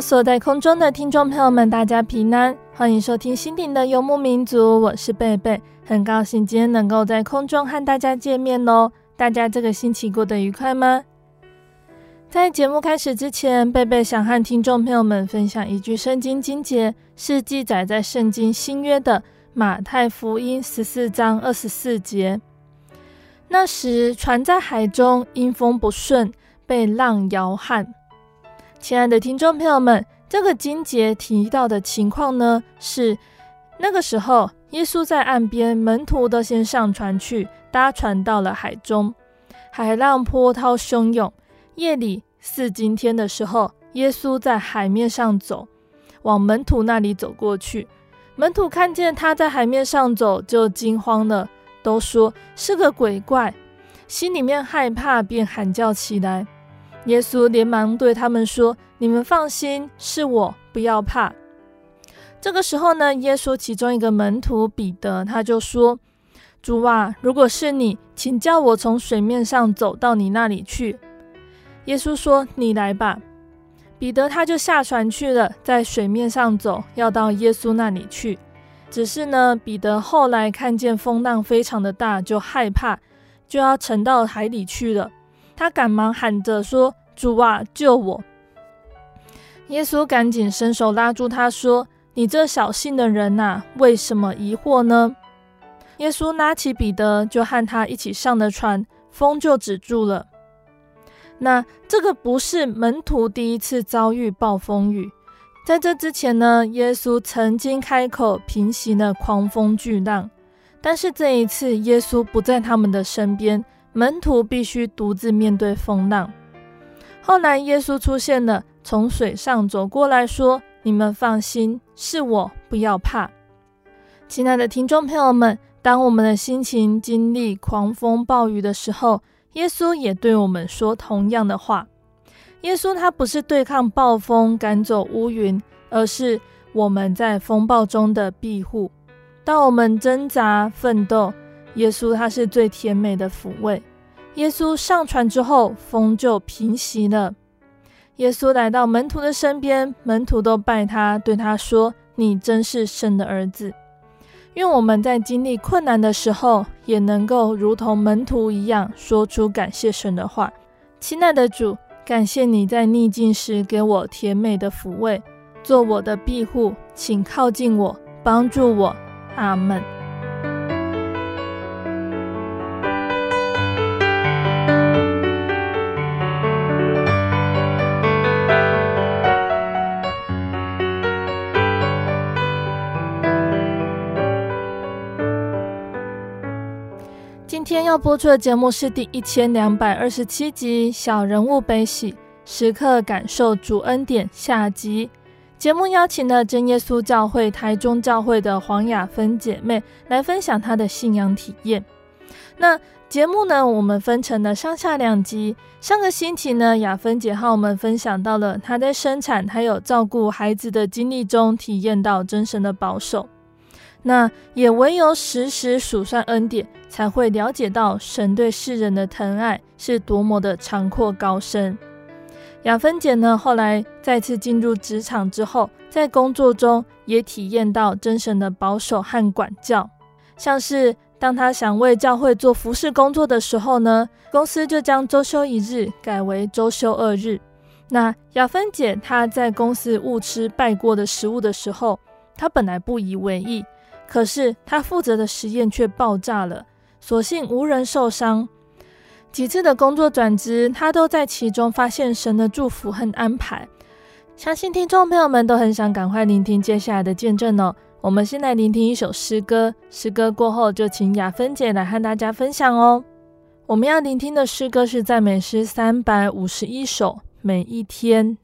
所在空中的听众朋友们，大家平安，欢迎收听心灵的游牧民族，我是贝贝，很高兴今天能够在空中和大家见面哦。大家这个星期过得愉快吗？在节目开始之前，贝贝想和听众朋友们分享一句圣经经节，是记载在圣经新约的马太福音十四章二十四节。那时，船在海中，因风不顺，被浪摇撼。亲爱的听众朋友们，这个金节提到的情况呢，是那个时候，耶稣在岸边，门徒都先上船去搭船到了海中，海浪波涛汹涌。夜里四更天的时候，耶稣在海面上走，往门徒那里走过去。门徒看见他在海面上走，就惊慌了，都说是个鬼怪，心里面害怕，便喊叫起来。耶稣连忙对他们说：“你们放心，是我，不要怕。”这个时候呢，耶稣其中一个门徒彼得他就说：“主啊，如果是你，请叫我从水面上走到你那里去。”耶稣说：“你来吧。”彼得他就下船去了，在水面上走，要到耶稣那里去。只是呢，彼得后来看见风浪非常的大，就害怕，就要沉到海里去了。他赶忙喊着说：“主啊，救我！”耶稣赶紧伸手拉住他，说：“你这小信的人呐，为什么疑惑呢？”耶稣拉起彼得，就和他一起上了船，风就止住了。那这个不是门徒第一次遭遇暴风雨，在这之前呢，耶稣曾经开口平息了狂风巨浪，但是这一次耶稣不在他们的身边。门徒必须独自面对风浪。后来，耶稣出现了，从水上走过来说：“你们放心，是我，不要怕。”亲爱的听众朋友们，当我们的心情经历狂风暴雨的时候，耶稣也对我们说同样的话。耶稣他不是对抗暴风、赶走乌云，而是我们在风暴中的庇护。当我们挣扎奋斗，耶稣他是最甜美的抚慰。耶稣上船之后，风就平息了。耶稣来到门徒的身边，门徒都拜他，对他说：“你真是神的儿子。”愿我们在经历困难的时候，也能够如同门徒一样，说出感谢神的话。亲爱的主，感谢你在逆境时给我甜美的抚慰，做我的庇护，请靠近我，帮助我。阿门。要播出的节目是第一千两百二十七集《小人物悲喜，时刻感受主恩典》下集。节目邀请了真耶稣教会台中教会的黄雅芬姐妹来分享她的信仰体验。那节目呢，我们分成了上下两集。上个星期呢，雅芬姐和我们分享到了她在生产还有照顾孩子的经历中体验到真神的保守。那也唯有时时数算恩典，才会了解到神对世人的疼爱是多么的长阔高深。雅芬姐呢，后来再次进入职场之后，在工作中也体验到真神的保守和管教。像是当她想为教会做服事工作的时候呢，公司就将周休一日改为周休二日。那雅芬姐她在公司误吃拜过的食物的时候，她本来不以为意，可是他负责的实验却爆炸了，所幸无人受伤。几次的工作转职，他都在其中发现神的祝福和安排。相信听众朋友们都很想赶快聆听接下来的见证哦。我们先来聆听一首诗歌，诗歌过后就请雅芬姐来和大家分享哦。我们要聆听的诗歌是赞美诗三百五十一首。每一天。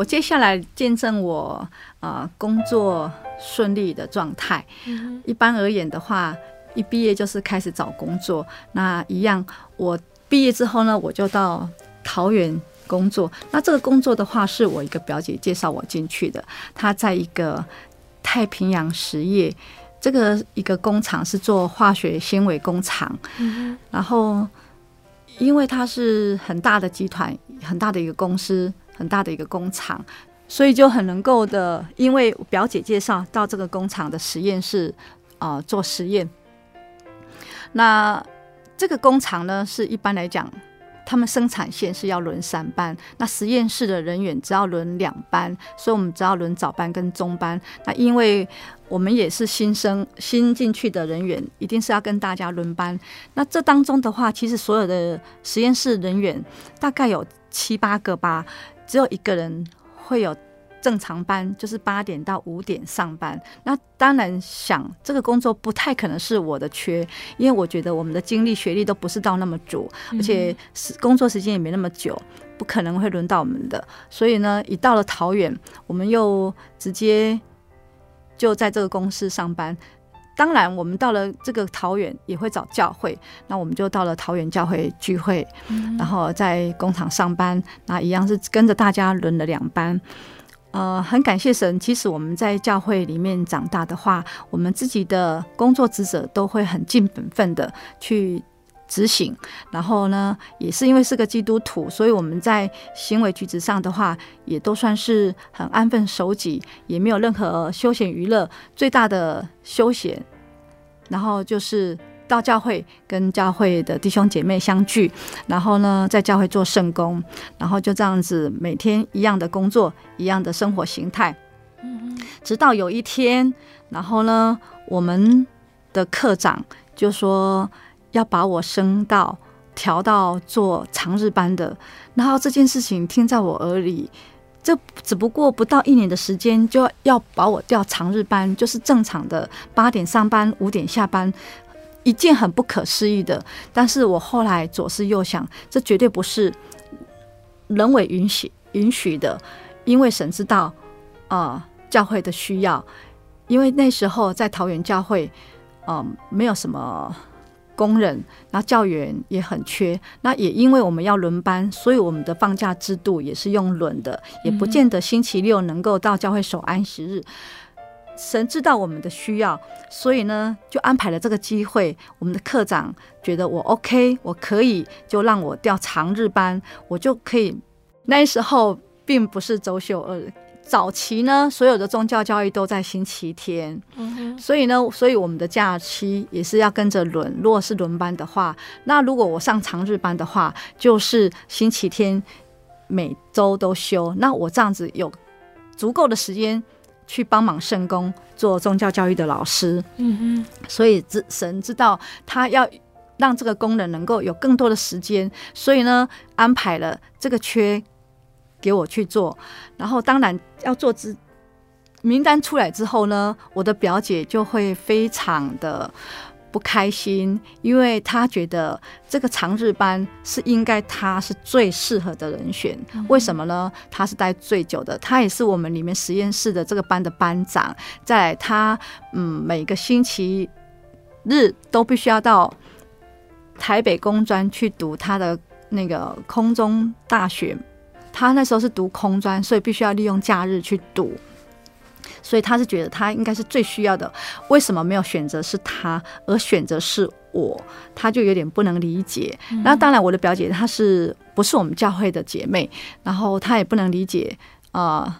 我接下来见证我呃工作顺利的状态。一般而言的话，一毕业就是开始找工作。那一样，我毕业之后呢，我就到桃园工作。那这个工作的话，是我一个表姐介绍我进去的。她在一个太平洋实业，这个一个工厂是做化学纤维工厂。然后，因为它是很大的集团，很大的一个公司。很大的一个工厂，所以就很能够的，因为表姐介绍到这个工厂的实验室啊、做实验。那这个工厂呢，是一般来讲，他们生产线是要轮三班，那实验室的人员只要轮两班，所以我们只要轮早班跟中班。那因为我们也是新生新进去的人员，一定是要跟大家轮班。那这当中的话，其实所有的实验室人员大概有七八个吧，只有一个人会有。正常班就是八点到五点上班，那当然想这个工作不太可能是我的缺，因为我觉得我们的经历学历都不是到那么足，而且是工作时间也没那么久，不可能会轮到我们的。所以呢，一到了桃园，我们又直接就在这个公司上班。当然，我们到了这个桃园也会找教会，那我们就到了桃园教会聚会，然后在工厂上班，那一样是跟着大家轮了两班。呃，很感谢神。其实我们在教会里面长大的话，我们自己的工作职责都会很尽本分的去执行。然后呢，也是因为是个基督徒，所以我们在行为举止上的话，也都算是很安分守己，也没有任何休闲娱乐。最大的休闲，然后就是。到教会跟教会的弟兄姐妹相聚，然后呢，在教会做圣工，然后就这样子每天一样的工作，一样的生活形态。直到有一天，然后呢，我们的课长就说要把我升到调到做长日班的，然后这件事情听在我耳里，这只不过不到一年的时间，就要把我调长日班，就是正常的八点上班，五点下班。一件很不可思议的，但是我后来左思右想，这绝对不是人为允许允许的，因为神知道啊、教会的需要，因为那时候在桃园教会，嗯、没有什么工人，那教员也很缺，那也因为我们要轮班，所以我们的放假制度也是用轮的，也不见得星期六能够到教会守安息日。神知道我们的需要，所以呢，就安排了这个机会。我们的课长觉得我 OK，我可以，就让我调长日班，我就可以。那时候并不是周休二日，早期呢，所有的宗教教育都在星期天，嗯，所以呢，所以我们的假期也是要跟着轮。如果是轮班的话，那如果我上长日班的话，就是星期天每周都休。那我这样子有足够的时间。去帮忙圣工，做宗教教育的老师，嗯哼，所以神知道他要让这个工人能够有更多的时间，所以呢，安排了这个缺给我去做。然后当然要做之名单出来之后呢，我的表姐就会非常的。不开心，因为她觉得这个长日班是应该她是最适合的人选。为什么呢？她是待最久的，她也是我们里面实验室的这个班的班长。在她嗯，每个星期日都必须要到台北工专去读他的那个空中大学。他那时候是读空专，所以必须要利用假日去读。所以他是觉得他应该是最需要的，为什么没有选择是他，而选择是我？他就有点不能理解。那当然，我的表姐她是不是我们教会的姐妹？然后她也不能理解啊、呃，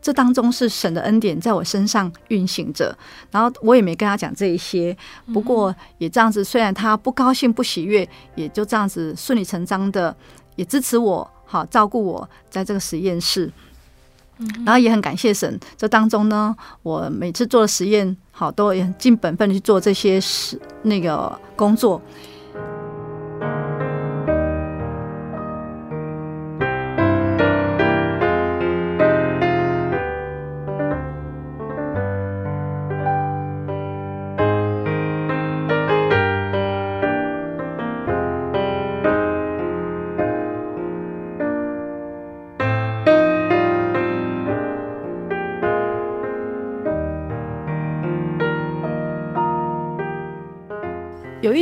这当中是神的恩典在我身上运行着。然后我也没跟他讲这一些，不过也这样子，虽然他不高兴、不喜悦，也就这样子顺理成章的也支持我，好照顾我在这个实验室。然后也很感谢神，这当中呢，我每次做的实验，好，都也尽本分的去做这些事，那个工作。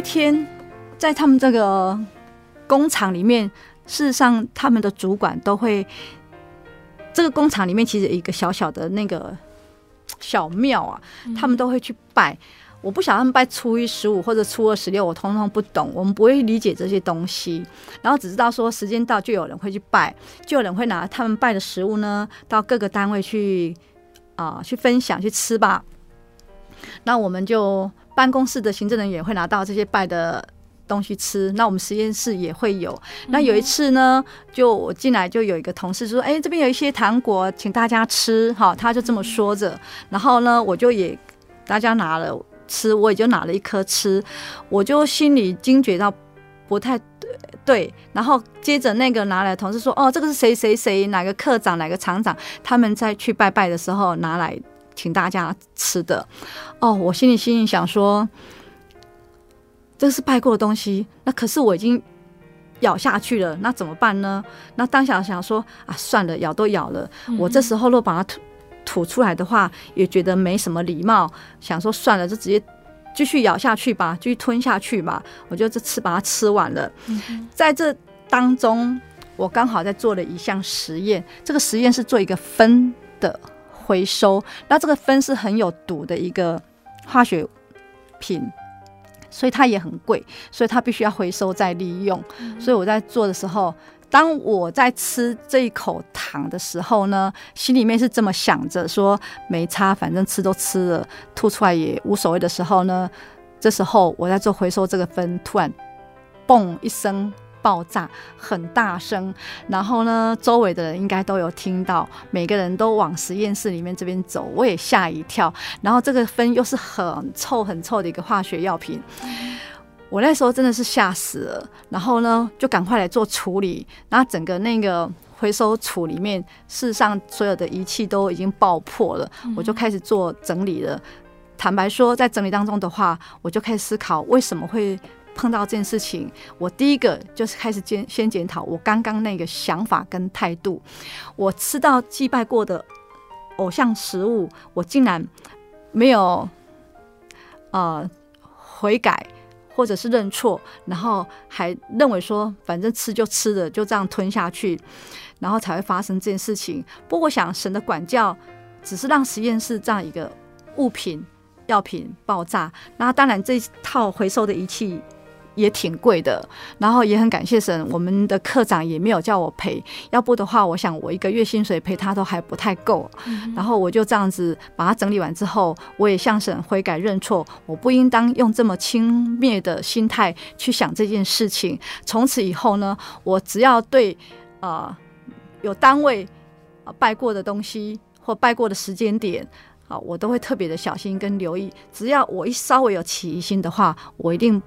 一天，在他们这个工厂里面，事实上他们的主管都会，这个工厂里面其实有一个小小的那个小庙啊，他们都会去拜。我不晓得他们拜初一十五或者初二十六，我通通不懂，我们不会理解这些东西。然后只知道说时间到就有人会去拜，就有人会拿他们拜的食物呢到各个单位去啊、呃、去分享去吃吧。那我们就。办公室的行政人员会拿到这些拜的东西吃。那我们实验室也会有。那有一次呢，就我进来就有一个同事说：“哎，这边有一些糖果，请大家吃。”哈，他就这么说着。然后呢，我就也大家拿了吃，我也就拿了一颗吃。我就心里惊觉到不太对。然后接着那个拿来的同事说：“哦，这个是谁谁谁哪个科长哪个厂长他们在去拜拜的时候拿来。”请大家吃的哦，我心里心里想说，这是拜过的东西，那可是我已经咬下去了，那怎么办呢？那当下想说啊，算了，咬都咬了，我这时候若把它吐吐出来的话，也觉得没什么礼貌，想说算了，就直接继续咬下去吧，继续吞下去吧。我就这次把它吃完了，在这当中，我刚好在做了一项实验，这个实验是做一个分的。回收，那这个酚是很有毒的一个化学品，所以它也很贵，所以它必须要回收再利用。所以我在做的时候，当我在吃这一口糖的时候呢，心里面是这么想着说没差，反正吃都吃了，吐出来也无所谓的时候呢，这时候我在做回收这个酚，突然嘣一声。爆炸很大声，然后呢，周围的人应该都有听到，每个人都往实验室里面这边走，我也吓一跳。然后这个分又是很臭很臭的一个化学药品，我那时候真的是吓死了。然后呢，就赶快来做处理。然后整个那个回收处里面，事实上所有的仪器都已经爆破了，我就开始做整理了。坦白说，在整理当中的话，我就开始思考为什么会。碰到这件事情，我第一个就是开始检先检讨我刚刚那个想法跟态度。我吃到祭拜过的偶像食物，我竟然没有呃悔改或者是认错，然后还认为说反正吃就吃了，就这样吞下去，然后才会发生这件事情。不过我想神的管教只是让实验室这样一个物品药品爆炸，那当然这套回收的仪器。也挺贵的，然后也很感谢神，我们的课长也没有叫我赔，要不的话，我想我一个月薪水赔他都还不太够。嗯、然后我就这样子把它整理完之后，我也向神悔改认错，我不应当用这么轻蔑的心态去想这件事情。从此以后呢，我只要对呃有单位拜过的东西或拜过的时间点啊，我都会特别的小心跟留意。只要我一稍微有起疑心的话，我一定。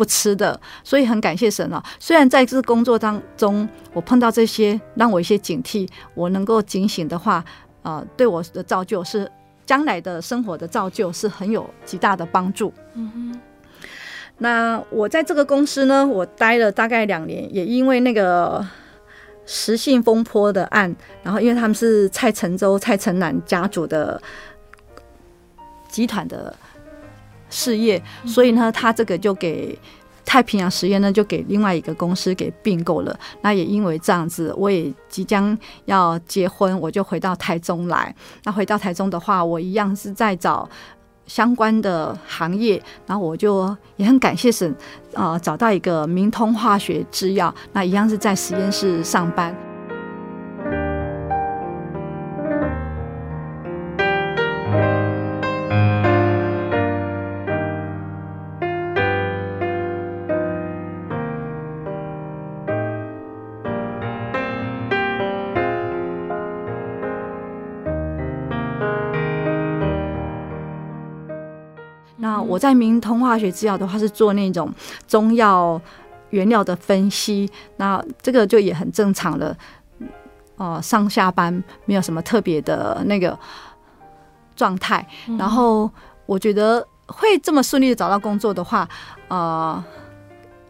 不吃的，所以很感谢神啊！虽然在这工作当中，我碰到这些，让我一些警惕，我能够警醒的话，呃，对我的造就是将来的生活的造就是很有极大的帮助。嗯哼。那我在这个公司呢，我待了大概两年，也因为那个食信风波的案，然后因为他们是蔡成洲、蔡成南家族的集团的。事业，所以呢，他这个就给太平洋实验呢，就给另外一个公司给并购了。那也因为这样子，我也即将要结婚，我就回到台中来。那回到台中的话，我一样是在找相关的行业。然后我就也很感谢神，啊、呃，找到一个明通化学制药，那一样是在实验室上班。在明通化学制药的话是做那种中药原料的分析，那这个就也很正常了。哦、呃，上下班没有什么特别的那个状态。然后我觉得会这么顺利的找到工作的话，呃，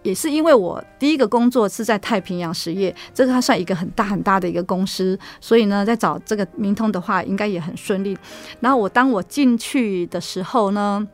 也是因为我第一个工作是在太平洋实业，这个它算一个很大很大的一个公司，所以呢，在找这个明通的话，应该也很顺利。然后我当我进去的时候呢。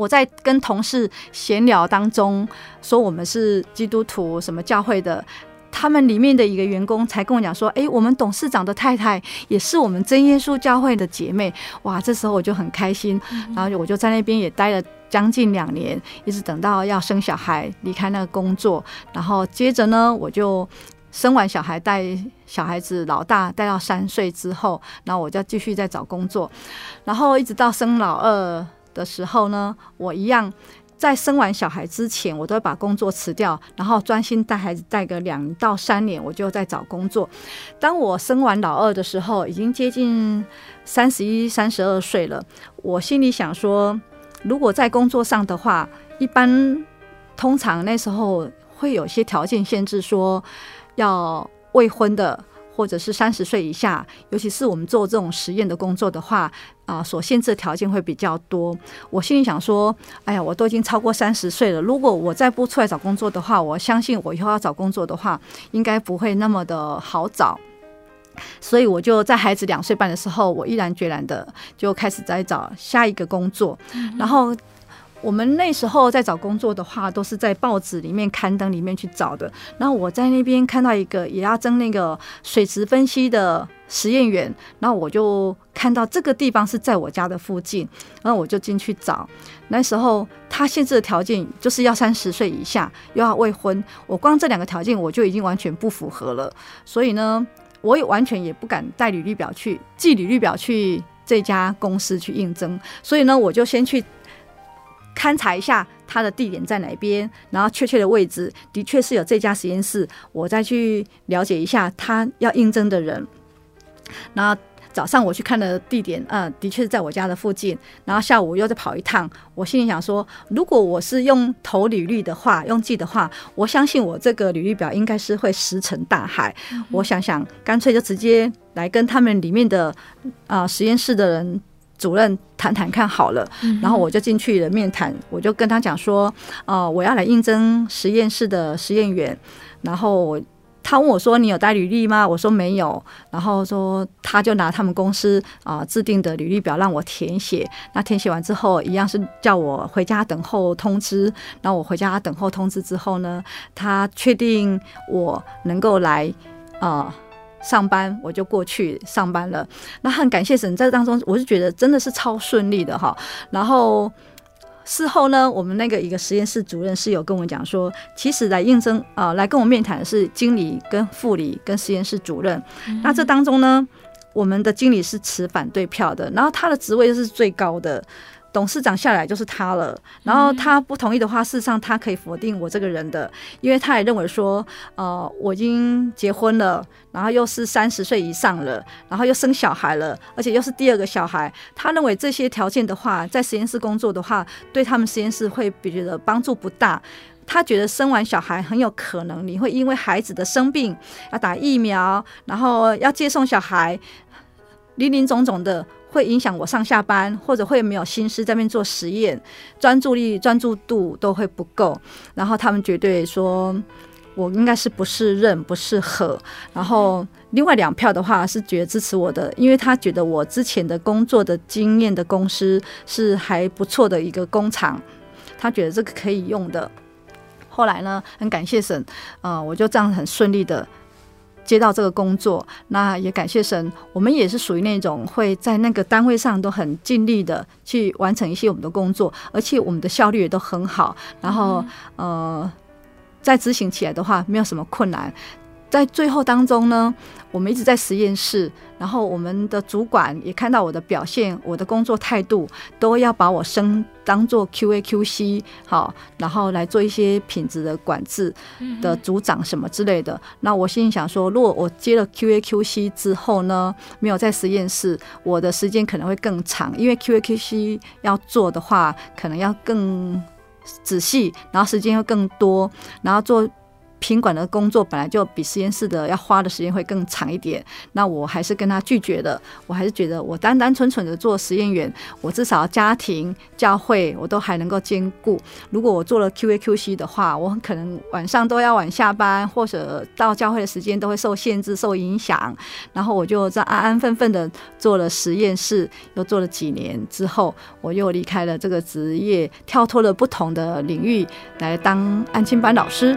我在跟同事闲聊当中说，我们是基督徒什么教会的，他们里面的一个员工才跟我讲说，哎，我们董事长的太太也是我们真耶稣教会的姐妹，哇，这时候我就很开心，然后我就在那边也待了将近两年，一直等到要生小孩离开那个工作，然后接着呢，我就生完小孩带小孩子老大带到三岁之后，然后我就继续在找工作，然后一直到生老二。的时候呢，我一样在生完小孩之前，我都会把工作辞掉，然后专心带孩子带个两到三年，我就在找工作。当我生完老二的时候，已经接近三十一、三十二岁了，我心里想说，如果在工作上的话，一般通常那时候会有些条件限制，说要未婚的。或者是三十岁以下，尤其是我们做这种实验的工作的话，啊，所限制的条件会比较多。我心里想说，哎呀，我都已经超过三十岁了，如果我再不出来找工作的话，我相信我以后要找工作的话，应该不会那么的好找。所以我就在孩子两岁半的时候，我毅然决然的就开始在找下一个工作，然后。我们那时候在找工作的话，都是在报纸里面刊登里面去找的。然后我在那边看到一个也要征那个水质分析的实验员，然后我就看到这个地方是在我家的附近，然后我就进去找。那时候他限制的条件就是要三十岁以下，又要未婚。我光这两个条件我就已经完全不符合了，所以呢，我也完全也不敢带履历表去寄履历表去这家公司去应征。所以呢，我就先去。勘察一下它的地点在哪边，然后确切的位置的确是有这家实验室，我再去了解一下他要应征的人。然后早上我去看的地点，嗯，的确是在我家的附近。然后下午又再跑一趟，我心里想说，如果我是用投履历的话，用寄的话，我相信我这个履历表应该是会石沉大海。嗯、我想想，干脆就直接来跟他们里面的啊、呃、实验室的人。主任谈谈看好了，然后我就进去了面谈，我就跟他讲说，呃，我要来应征实验室的实验员，然后他问我说，你有带履历吗？我说没有，然后说他就拿他们公司啊、呃、制定的履历表让我填写，那填写完之后，一样是叫我回家等候通知，然后我回家等候通知之后呢，他确定我能够来啊。呃上班我就过去上班了，那很感谢神，在当中我是觉得真的是超顺利的哈。然后事后呢，我们那个一个实验室主任是有跟我讲说，其实来应征啊、呃，来跟我面谈的是经理跟副理跟实验室主任。那这当中呢，我们的经理是持反对票的，然后他的职位是最高的。董事长下来就是他了，然后他不同意的话，事实上他可以否定我这个人的，因为他也认为说，呃，我已经结婚了，然后又是三十岁以上了，然后又生小孩了，而且又是第二个小孩，他认为这些条件的话，在实验室工作的话，对他们实验室会比觉得帮助不大。他觉得生完小孩很有可能你会因为孩子的生病要打疫苗，然后要接送小孩，林林总总的。会影响我上下班，或者会没有心思在那边做实验，专注力、专注度都会不够。然后他们绝对说，我应该是不适任、不适合。然后另外两票的话是觉得支持我的，因为他觉得我之前的工作的经验的公司是还不错的一个工厂，他觉得这个可以用的。后来呢，很感谢神，呃，我就这样很顺利的。接到这个工作，那也感谢神，我们也是属于那种会在那个单位上都很尽力的去完成一些我们的工作，而且我们的效率也都很好。然后，呃，在执行起来的话，没有什么困难。在最后当中呢，我们一直在实验室，然后我们的主管也看到我的表现，我的工作态度，都要把我升当做 QA QC 好，然后来做一些品质的管制的组长什么之类的。那我心里想说，如果我接了 QA QC 之后呢，没有在实验室，我的时间可能会更长，因为 QA QC 要做的话，可能要更仔细，然后时间又更多，然后做。品管的工作本来就比实验室的要花的时间会更长一点，那我还是跟他拒绝的。我还是觉得我单单纯纯的做实验员，我至少家庭、教会我都还能够兼顾。如果我做了 QA QC 的话，我可能晚上都要晚下班，或者到教会的时间都会受限制、受影响。然后我就这安安分分的做了实验室，又做了几年之后，我又离开了这个职业，跳脱了不同的领域来当安亲班老师。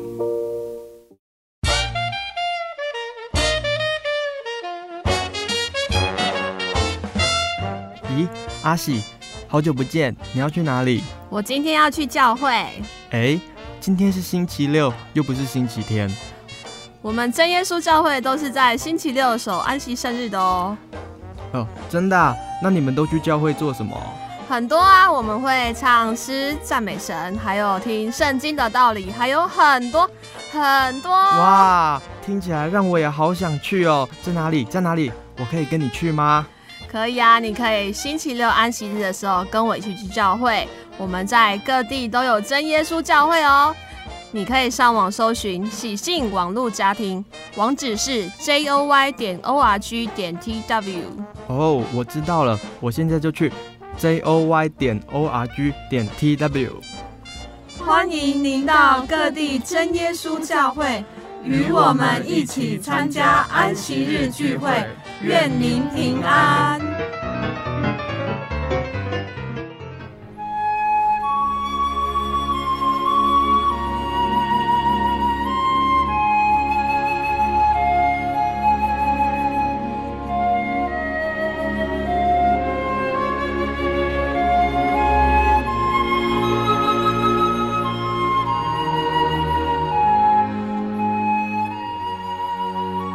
咦，阿喜，好久不见，你要去哪里？我今天要去教会。哎。今天是星期六，又不是星期天。我们真耶稣教会都是在星期六守安息圣日的哦。哦，真的啊？那你们都去教会做什么？很多啊，我们会唱诗赞美神，还有听圣经的道理，还有很多很多。哇，听起来让我也好想去哦。在哪里？在哪里？我可以跟你去吗？可以啊，你可以星期六安息日的时候跟我一起去教会。我们在各地都有真耶稣教会哦，你可以上网搜寻喜信网络家庭，网址是 j o y 点 o r g 点 t w。哦，我知道了，我现在就去 j o y 点 o r g 点 t w。欢迎您到各地真耶稣教会，与我们一起参加安息日聚会，愿您平安。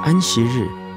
安息日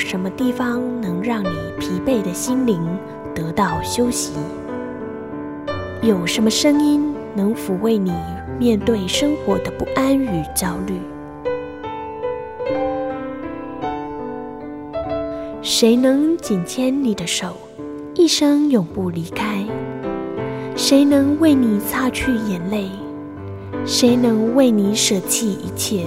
什么地方能让你疲惫的心灵得到休息？有什么声音能抚慰你面对生活的不安与焦虑？谁能紧牵你的手，一生永不离开？谁能为你擦去眼泪？谁能为你舍弃一切？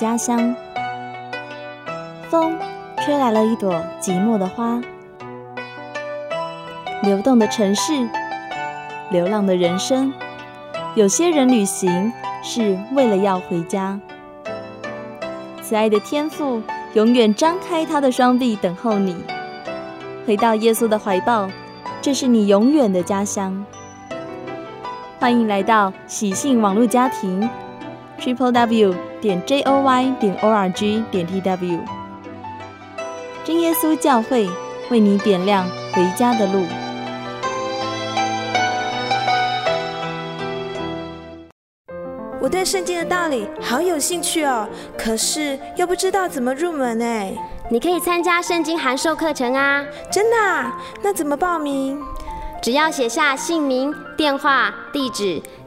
家乡，风吹来了一朵寂寞的花。流动的城市，流浪的人生，有些人旅行是为了要回家。慈爱的天父永远张开他的双臂等候你，回到耶稣的怀抱，这是你永远的家乡。欢迎来到喜信网络家庭。Triple W 点 j o y 点 o r g 点 t w，真耶稣教会为你点亮回家的路。我对圣经的道理好有兴趣哦，可是又不知道怎么入门呢。你可以参加圣经函授课程啊，真的？那怎么报名？只要写下姓名、电话、地址。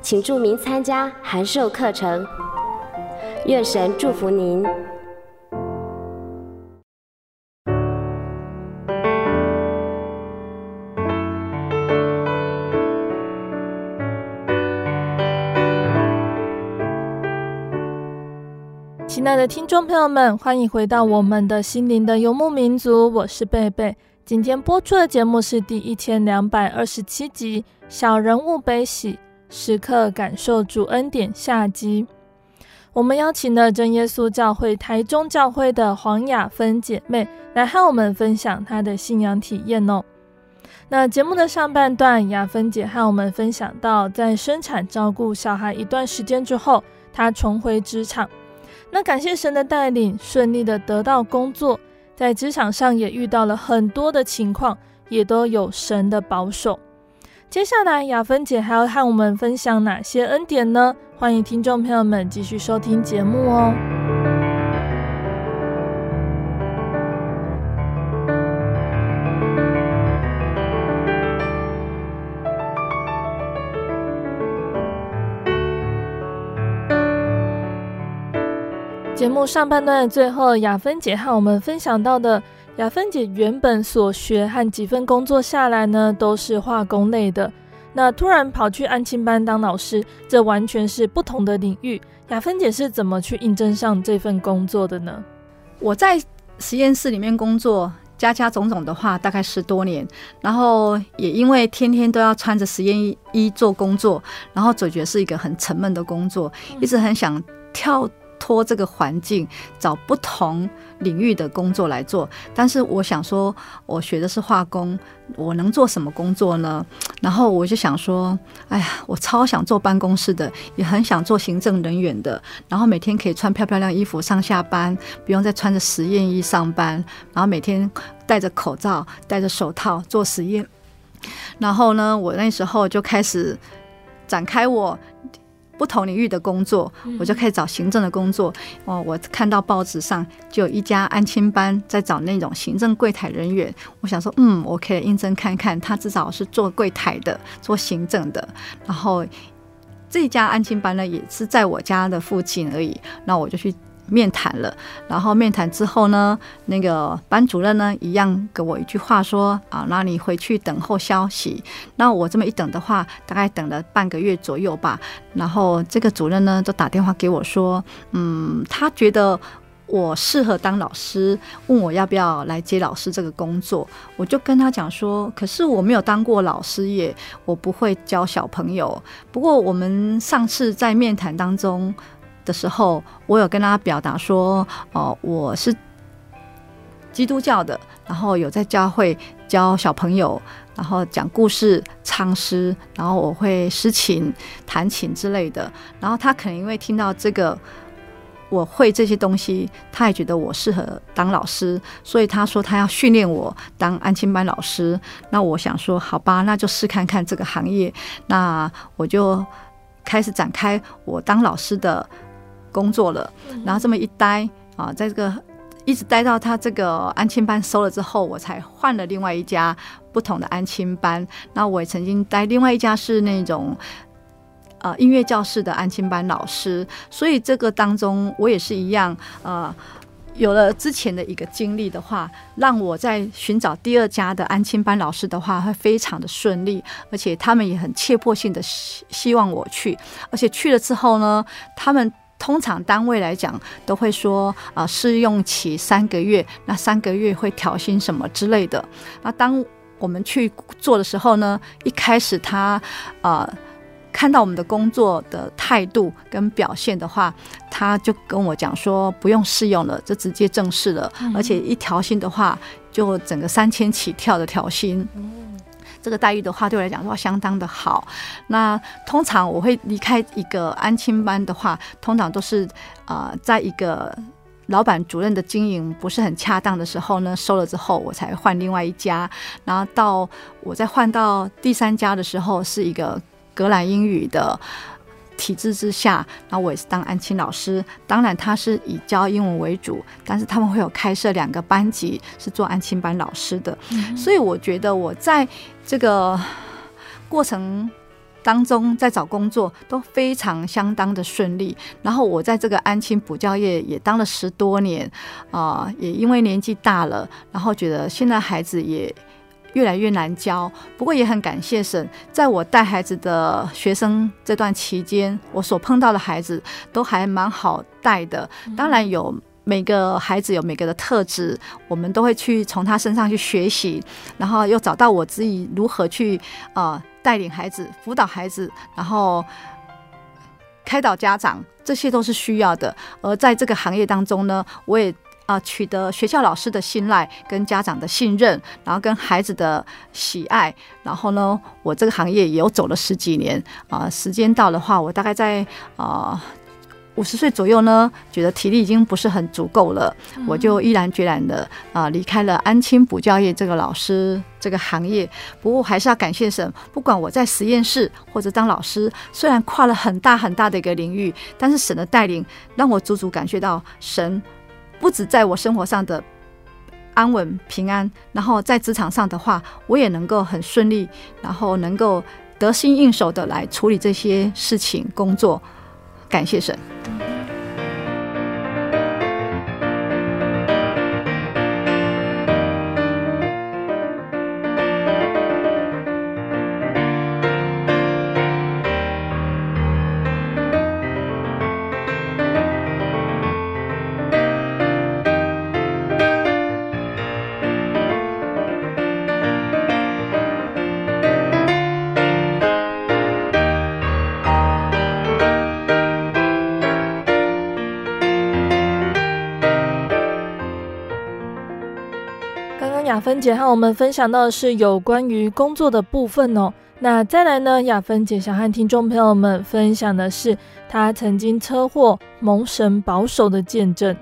请注明参加函授课程。愿神祝福您。亲爱的听众朋友们，欢迎回到我们的心灵的游牧民族，我是贝贝。今天播出的节目是第一千两百二十七集《小人物悲喜，时刻感受主恩典》下集。我们邀请了真耶稣教会台中教会的黄雅芬姐妹来和我们分享她的信仰体验哦。那节目的上半段，雅芬姐和我们分享到，在生产照顾小孩一段时间之后，她重回职场。那感谢神的带领，顺利的得到工作，在职场上也遇到了很多的情况，也都有神的保守。接下来雅芬姐还要和我们分享哪些恩典呢？欢迎听众朋友们继续收听节目哦。节目上半段的最后，雅芬姐和我们分享到的，雅芬姐原本所学和几份工作下来呢，都是化工类的。那突然跑去安亲班当老师，这完全是不同的领域。雅芬姐是怎么去应征上这份工作的呢？我在实验室里面工作，加加种种的话，大概十多年。然后也因为天天都要穿着实验衣做工作，然后总觉得是一个很沉闷的工作，一直很想跳。脱这个环境，找不同领域的工作来做。但是我想说，我学的是化工，我能做什么工作呢？然后我就想说，哎呀，我超想做办公室的，也很想做行政人员的。然后每天可以穿漂漂亮衣服上下班，不用再穿着实验衣上班。然后每天戴着口罩、戴着手套做实验。然后呢，我那时候就开始展开我。不同领域的工作，我就开始找行政的工作。哦，我看到报纸上就有一家安亲班在找那种行政柜台人员。我想说，嗯，我可以应征看看，他至少是做柜台的，做行政的。然后这家安亲班呢，也是在我家的附近而已。那我就去。面谈了，然后面谈之后呢，那个班主任呢，一样给我一句话说啊，那你回去等候消息。那我这么一等的话，大概等了半个月左右吧。然后这个主任呢，就打电话给我说，嗯，他觉得我适合当老师，问我要不要来接老师这个工作。我就跟他讲说，可是我没有当过老师耶，我不会教小朋友。不过我们上次在面谈当中。的时候，我有跟他表达说，哦，我是基督教的，然后有在教会教小朋友，然后讲故事、唱诗，然后我会诗琴、弹琴之类的。然后他可能因为听到这个我会这些东西，他也觉得我适合当老师，所以他说他要训练我当安亲班老师。那我想说，好吧，那就试看看这个行业。那我就开始展开我当老师的。工作了，然后这么一待啊，在这个一直待到他这个安亲班收了之后，我才换了另外一家不同的安亲班。那我也曾经待另外一家是那种呃音乐教室的安亲班老师，所以这个当中我也是一样呃，有了之前的一个经历的话，让我在寻找第二家的安亲班老师的话会非常的顺利，而且他们也很切迫性的希希望我去，而且去了之后呢，他们。通常单位来讲都会说啊，试用期三个月，那三个月会调薪什么之类的。那当我们去做的时候呢，一开始他啊看到我们的工作的态度跟表现的话，他就跟我讲说不用试用了，就直接正式了，嗯、而且一调薪的话就整个三千起跳的调薪。这个待遇的话，对我来讲的话相当的好。那通常我会离开一个安亲班的话，通常都是呃，在一个老板主任的经营不是很恰当的时候呢，收了之后我才换另外一家。然后到我再换到第三家的时候，是一个格兰英语的体制之下，然后我也是当安亲老师。当然他是以教英文为主，但是他们会有开设两个班级是做安亲班老师的。嗯、所以我觉得我在这个过程当中，在找工作都非常相当的顺利。然后我在这个安亲补教业也当了十多年，啊、也因为年纪大了，然后觉得现在孩子也。越来越难教，不过也很感谢神，在我带孩子的学生这段期间，我所碰到的孩子都还蛮好带的。当然有每个孩子有每个的特质，我们都会去从他身上去学习，然后又找到我自己如何去呃带领孩子、辅导孩子，然后开导家长，这些都是需要的。而在这个行业当中呢，我也。啊，取得学校老师的信赖，跟家长的信任，然后跟孩子的喜爱，然后呢，我这个行业也有走了十几年啊。时间到的话，我大概在啊五十岁左右呢，觉得体力已经不是很足够了，我就毅然决然的啊离开了安亲补教业这个老师这个行业。不过还是要感谢神，不管我在实验室或者当老师，虽然跨了很大很大的一个领域，但是神的带领让我足足感觉到神。不止在我生活上的安稳平安，然后在职场上的话，我也能够很顺利，然后能够得心应手的来处理这些事情工作，感谢神。姐和我们分享到的是有关于工作的部分哦。那再来呢？雅芬姐想和听众朋友们分享的是她曾经车祸蒙神保守的见证。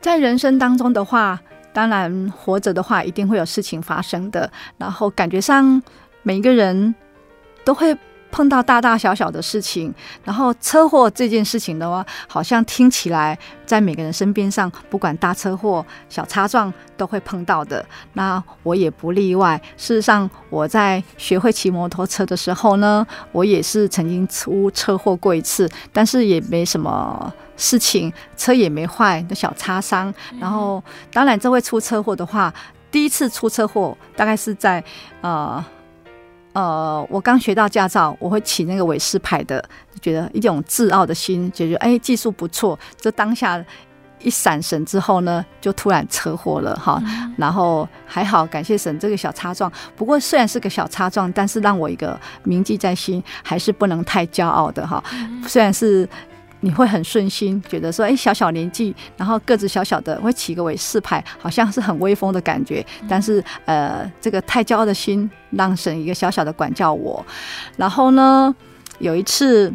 在人生当中的话，当然活着的话，一定会有事情发生的。然后感觉上每一个人都会。碰到大大小小的事情，然后车祸这件事情的话，好像听起来在每个人身边上，不管大车祸、小擦撞都会碰到的。那我也不例外。事实上，我在学会骑摩托车的时候呢，我也是曾经出车祸过一次，但是也没什么事情，车也没坏，的小擦伤。然后，当然这会出车祸的话，第一次出车祸大概是在呃。呃，我刚学到驾照，我会骑那个韦斯牌的，觉得一种自傲的心，觉得哎技术不错。这当下一闪神之后呢，就突然车祸了哈。然后还好，感谢神这个小擦撞。不过虽然是个小擦撞，但是让我一个铭记在心，还是不能太骄傲的哈。虽然是。你会很顺心，觉得说，哎，小小年纪，然后个子小小的，会起个尾四排，好像是很威风的感觉。但是，呃，这个太骄傲的心，让神一个小小的管教我。然后呢，有一次，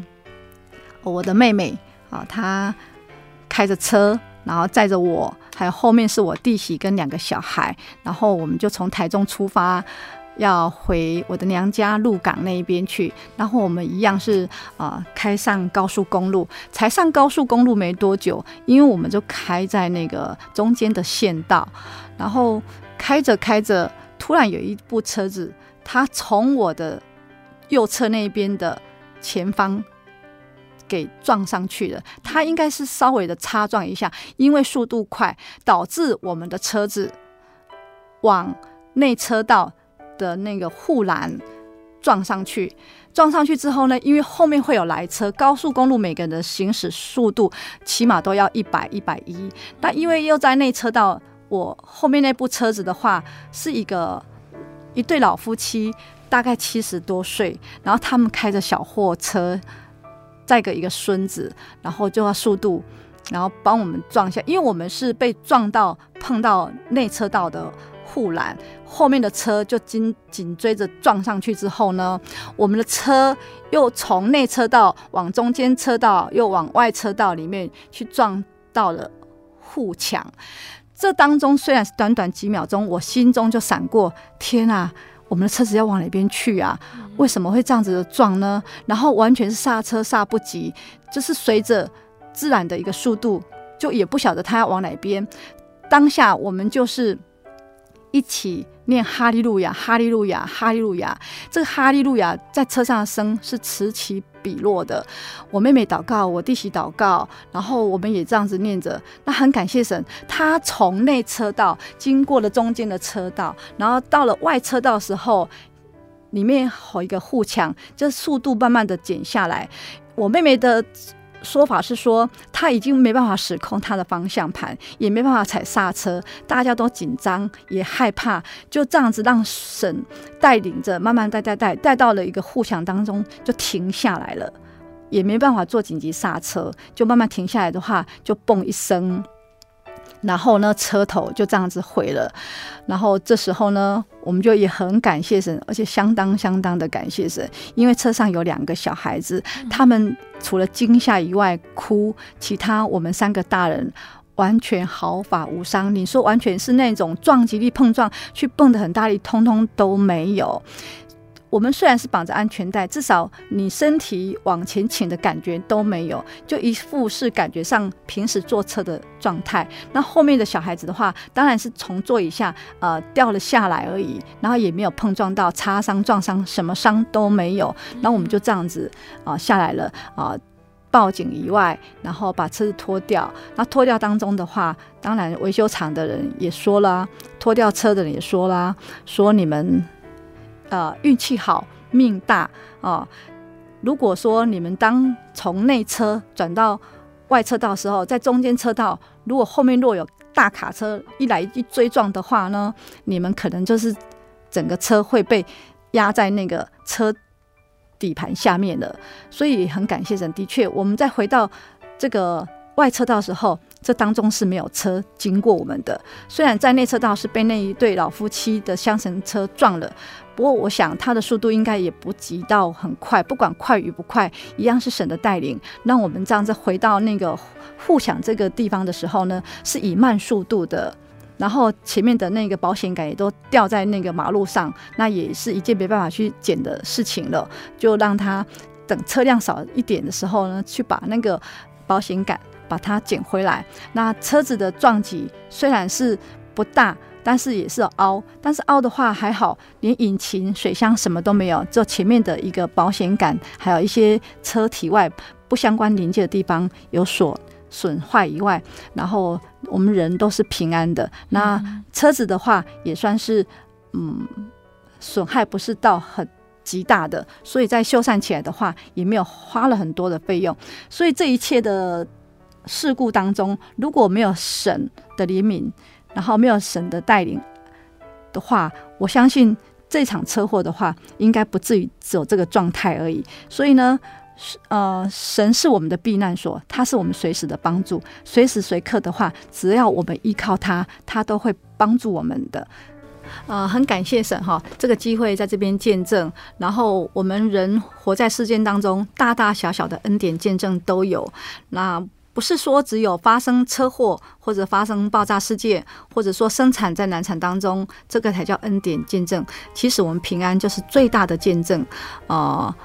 我的妹妹啊，她开着车，然后载着我，还有后面是我弟媳跟两个小孩，然后我们就从台中出发。要回我的娘家鹿港那一边去，然后我们一样是啊、开上高速公路，才上高速公路没多久，因为我们就开在那个中间的县道，然后开着开着，突然有一部车子，它从我的右侧那边的前方给撞上去了，它应该是稍微的擦撞一下，因为速度快，导致我们的车子往内车道。的那个护栏撞上去，撞上去之后呢，因为后面会有来车，高速公路每个人的行驶速度起码都要一百一百一。那因为又在内车道，我后面那部车子的话是一个一对老夫妻。大概七十多岁，然后他们开着小货车载个一个孙子，然后就要速度，然后帮我们撞一下，因为我们是被撞到碰到内车道的护栏，后面的车就紧紧追着撞上去之后呢，我们的车又从内车道往中间车道又往外车道里面去撞到了护墙。这当中虽然是短短几秒钟，我心中就闪过：天啊，我们的车子要往哪边去啊？为什么会这样子的撞呢？然后完全是刹车刹不及，就是随着自然的一个速度，就也不晓得它要往哪边。当下我们就是。一起念哈利路亚，哈利路亚，哈利路亚。这个哈利路亚在车上的声是此起彼落的。我妹妹祷告，我弟媳祷告，然后我们也这样子念着。那很感谢神，他从内车道经过了中间的车道，然后到了外车道的时候，里面好一个护墙，就速度慢慢的减下来。我妹妹的。说法是说，他已经没办法使控他的方向盘，也没办法踩刹车，大家都紧张也害怕，就这样子让沈带领着，慢慢带带带带到了一个互相当中，就停下来了，也没办法做紧急刹车，就慢慢停下来的话，就嘣一声。然后呢，车头就这样子毁了。然后这时候呢，我们就也很感谢神，而且相当相当的感谢神，因为车上有两个小孩子，他们除了惊吓以外哭，其他我们三个大人完全毫发无伤。你说完全是那种撞击力碰撞，去蹦的很大力，通通都没有。我们虽然是绑着安全带，至少你身体往前倾的感觉都没有，就一副是感觉上平时坐车的状态。那后面的小孩子的话，当然是从座椅下呃掉了下来而已，然后也没有碰撞到擦伤、撞伤，什么伤都没有。然后我们就这样子啊、呃、下来了啊、呃，报警以外，然后把车子拖掉。那拖掉当中的话，当然维修厂的人也说了，拖掉车的人也说了，说你们。呃，运气好，命大啊、如果说你们当从内车转到外车道的时候，在中间车道，如果后面若有大卡车一来一追撞的话呢，你们可能就是整个车会被压在那个车底盘下面的。所以很感谢神，的确，我们再回到这个外车道时候。这当中是没有车经过我们的，虽然在内车道是被那一对老夫妻的厢型车撞了，不过我想他的速度应该也不急到很快，不管快与不快，一样是神的带领，让我们这样子回到那个护墙这个地方的时候呢，是以慢速度的，然后前面的那个保险杆也都掉在那个马路上，那也是一件没办法去捡的事情了，就让他等车辆少一点的时候呢，去把那个保险杆。把它捡回来。那车子的撞击虽然是不大，但是也是有凹。但是凹的话还好，连引擎、水箱什么都没有，就前面的一个保险杆，还有一些车体外不相关连接的地方有所损坏以外，然后我们人都是平安的。那车子的话也算是嗯损害不是到很极大的，所以在修缮起来的话也没有花了很多的费用。所以这一切的。事故当中，如果没有神的怜悯，然后没有神的带领的话，我相信这场车祸的话，应该不至于只有这个状态而已。所以呢，呃，神是我们的避难所，他是我们随时的帮助，随时随刻的话，只要我们依靠他，他都会帮助我们的。呃，很感谢神哈，这个机会在这边见证。然后我们人活在世间当中，大大小小的恩典见证都有。那不是说只有发生车祸或者发生爆炸事件，或者说生产在难产当中，这个才叫恩典见证。其实我们平安就是最大的见证。呃，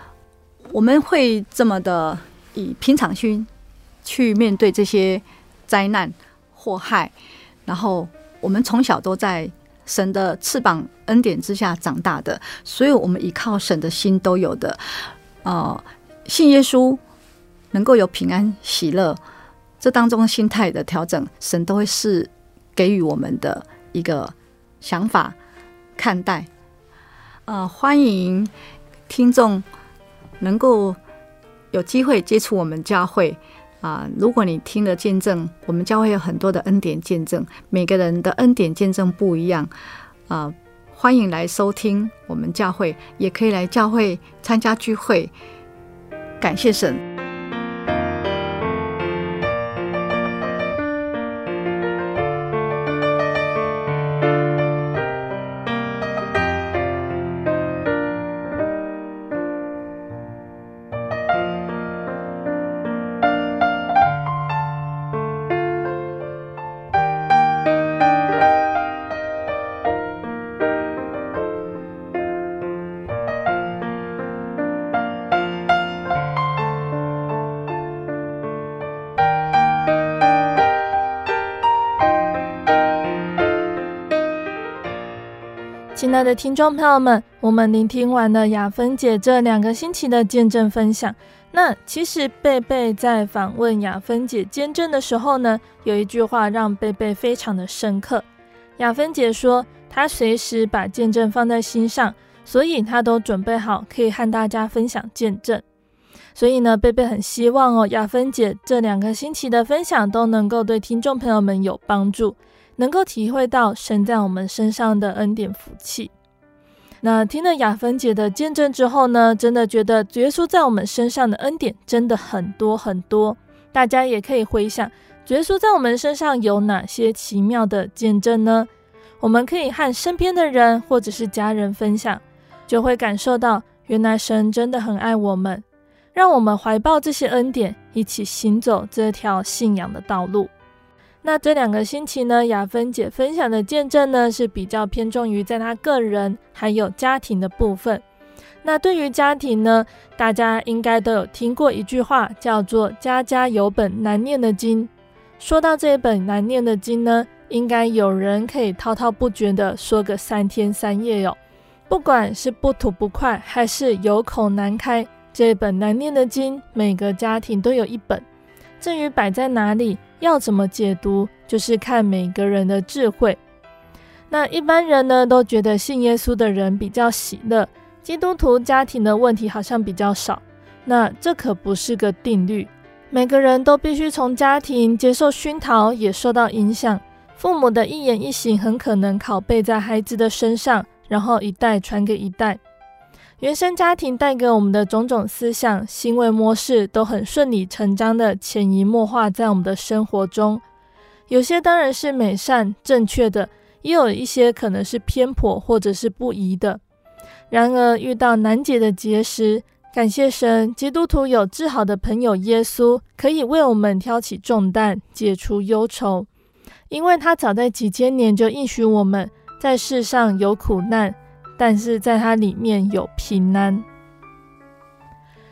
我们会这么的以平常心去面对这些灾难祸害，然后我们从小都在神的翅膀恩典之下长大的，所以我们依靠神的心都有的。呃，信耶稣能够有平安喜乐。这当中心态的调整，神都会是给予我们的一个想法看待。呃，欢迎听众能够有机会接触我们教会啊，如果你听了见证，我们教会有很多的恩典见证，每个人的恩典见证不一样啊，呃。欢迎来收听我们教会，也可以来教会参加聚会。感谢神。的听众朋友们，我们聆听完了雅芬姐这两个星期的见证分享。那其实贝贝在访问雅芬姐见证的时候呢，有一句话让贝贝非常的深刻。雅芬姐说，她随时把见证放在心上，所以她都准备好可以和大家分享见证。所以呢，贝贝很希望哦，雅芬姐这两个星期的分享都能够对听众朋友们有帮助。能够体会到神在我们身上的恩典福气。那听了雅芬姐的见证之后呢，真的觉得主耶稣在我们身上的恩典真的很多很多。大家也可以回想，主耶稣在我们身上有哪些奇妙的见证呢？我们可以和身边的人或者是家人分享，就会感受到原来神真的很爱我们，让我们怀抱这些恩典，一起行走这条信仰的道路。那这两个星期呢，雅芬姐分享的见证呢，是比较偏重于在她个人还有家庭的部分。那对于家庭呢，大家应该都有听过一句话，叫做“家家有本难念的经”。说到这一本难念的经呢，应该有人可以滔滔不绝地说个三天三夜哟。不管是不吐不快，还是有口难开，这本难念的经，每个家庭都有一本。至于摆在哪里，要怎么解读，就是看每个人的智慧。那一般人呢，都觉得信耶稣的人比较喜乐，基督徒家庭的问题好像比较少。那这可不是个定律，每个人都必须从家庭接受熏陶，也受到影响。父母的一言一行很可能拷贝在孩子的身上，然后一代传给一代。原生家庭带给我们的种种思想、行为模式，都很顺理成章的潜移默化在我们的生活中。有些当然是美善、正确的，也有一些可能是偏颇或者是不宜的。然而遇到难解的结时，感谢神，基督徒有至好的朋友耶稣，可以为我们挑起重担，解除忧愁，因为他早在几千年就应许我们在世上有苦难。但是在它里面有平安。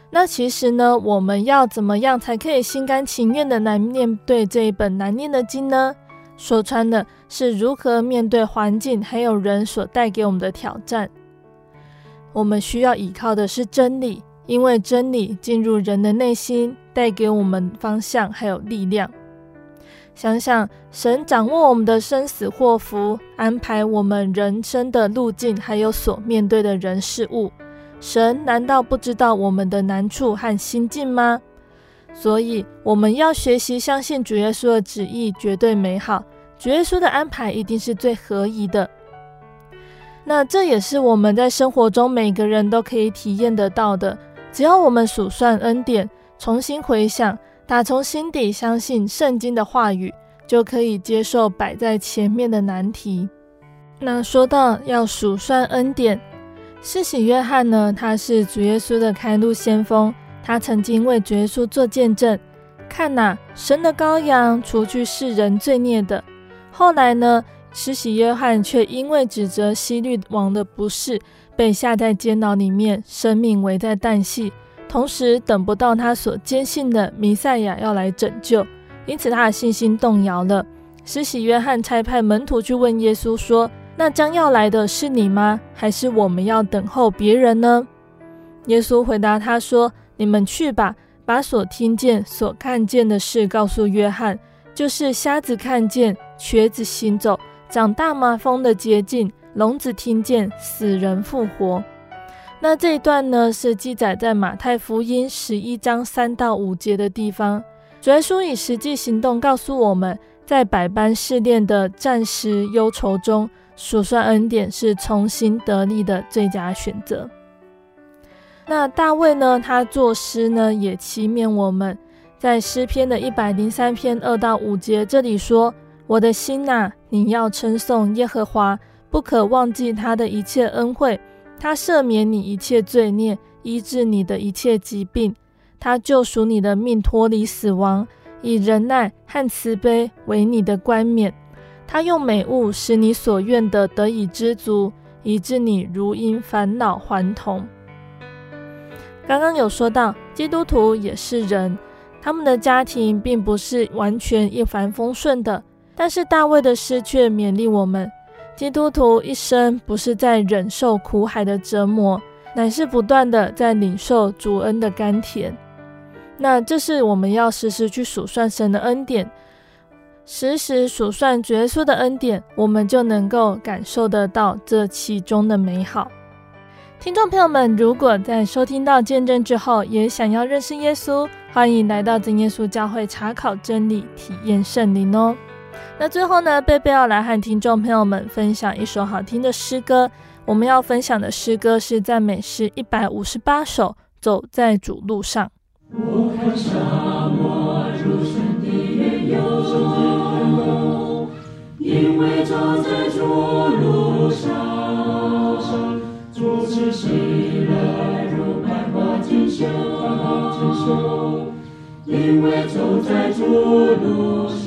那其实呢，我们要怎么样才可以心甘情愿的来面对这一本难念的经呢？说穿了，是如何面对环境还有人所带给我们的挑战。我们需要依靠的是真理，因为真理进入人的内心，带给我们方向还有力量。想想神掌握我们的生死祸福，安排我们人生的路径，还有所面对的人事物。神难道不知道我们的难处和心境吗？所以我们要学习相信主耶稣的旨意绝对美好，主耶稣的安排一定是最合宜的。那这也是我们在生活中每个人都可以体验得到的。只要我们数算恩典，重新回想。打从心底相信圣经的话语，就可以接受摆在前面的难题。那说到要数算恩典，施洗约翰呢，他是主耶稣的开路先锋，他曾经为主耶稣做见证。看哪，神的羔羊，除去世人罪孽的。后来呢，施洗约翰却因为指责希律王的不是，被下在监牢里面，生命危在旦夕。同时等不到他所坚信的弥赛亚要来拯救，因此他的信心动摇了。施洗约翰差派门徒去问耶稣说：“那将要来的是你吗？还是我们要等候别人呢？”耶稣回答他说：“你们去吧，把所听见、所看见的事告诉约翰，就是瞎子看见、瘸子行走、长大麻风的洁净、聋子听见、死人复活。”那这一段呢，是记载在马太福音十一章三到五节的地方。主耶稣以实际行动告诉我们，在百般试炼的暂时忧愁中，数算恩典是重新得力的最佳选择。那大卫呢？他作诗呢，也期勉我们，在诗篇的一百零三篇二到五节这里说：“我的心呐，你要称颂耶和华，不可忘记他的一切恩惠。他赦免你一切罪孽，医治你的一切疾病。他救赎你的命脱离死亡，以忍耐和慈悲为你的冠冕。他用美物使你所愿的得以知足，以致你如因烦恼还童。”刚刚有说到，基督徒也是人，他们的家庭并不是完全一帆风顺的。但是大卫的诗却勉励我们，基督徒一生不是在忍受苦海的折磨，乃是不断的在领受主恩的甘甜。那这是我们要时时去数算神的恩典，时时数算主耶稣的恩典，我们就能够感受得到这其中的美好。听众朋友们，如果在收听到见证之后，也想要认识耶稣，欢迎来到真耶稣教会查考真理、体验圣灵哦。那最后呢，贝贝要来和听众朋友们分享一首好听的诗歌。我们要分享的诗歌是赞美诗一百五十八首，《走在主路上》。我看沙漠如神的远游，因为走在主路上。主慈喜乐如百花竞秀，竞秀，因为走在主路上，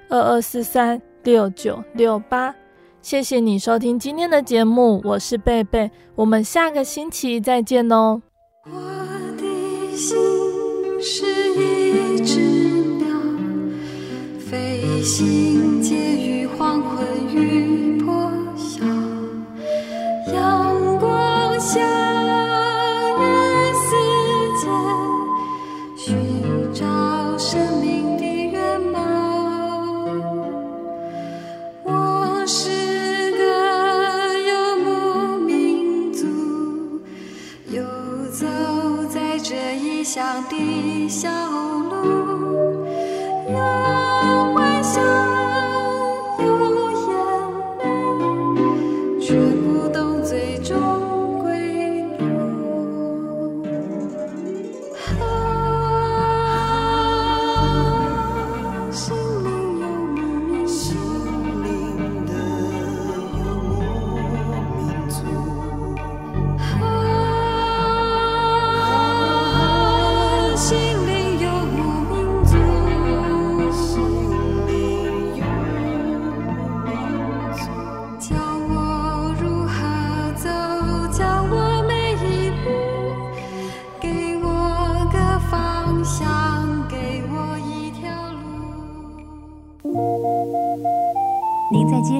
二二四三六九六八。谢谢你收听今天的节目，我是贝贝，我们下个星期再见哦。我的心是一只鸟，飞行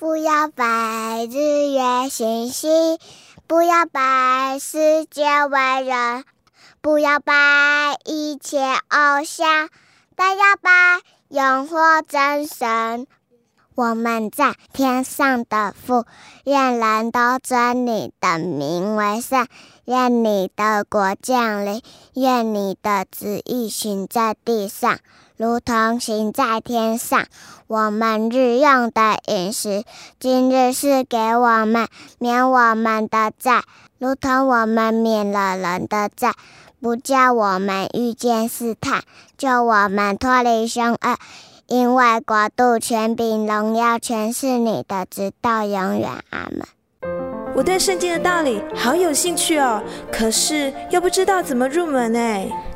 不要拜日月星星，不要拜世界伟人，不要拜一切偶像，但要拜永活真神。我们在天上的父，愿人都尊你的名为圣。愿你的国降临，愿你的旨意行在地上，如同行在天上。我们日用的饮食，今日是给我们，免我们的债，如同我们免了人的债，不叫我们遇见试探，救我们脱离凶恶。因为国度、权柄、荣耀，全是你的，直到永远。阿门。我对圣经的道理好有兴趣哦，可是又不知道怎么入门呢？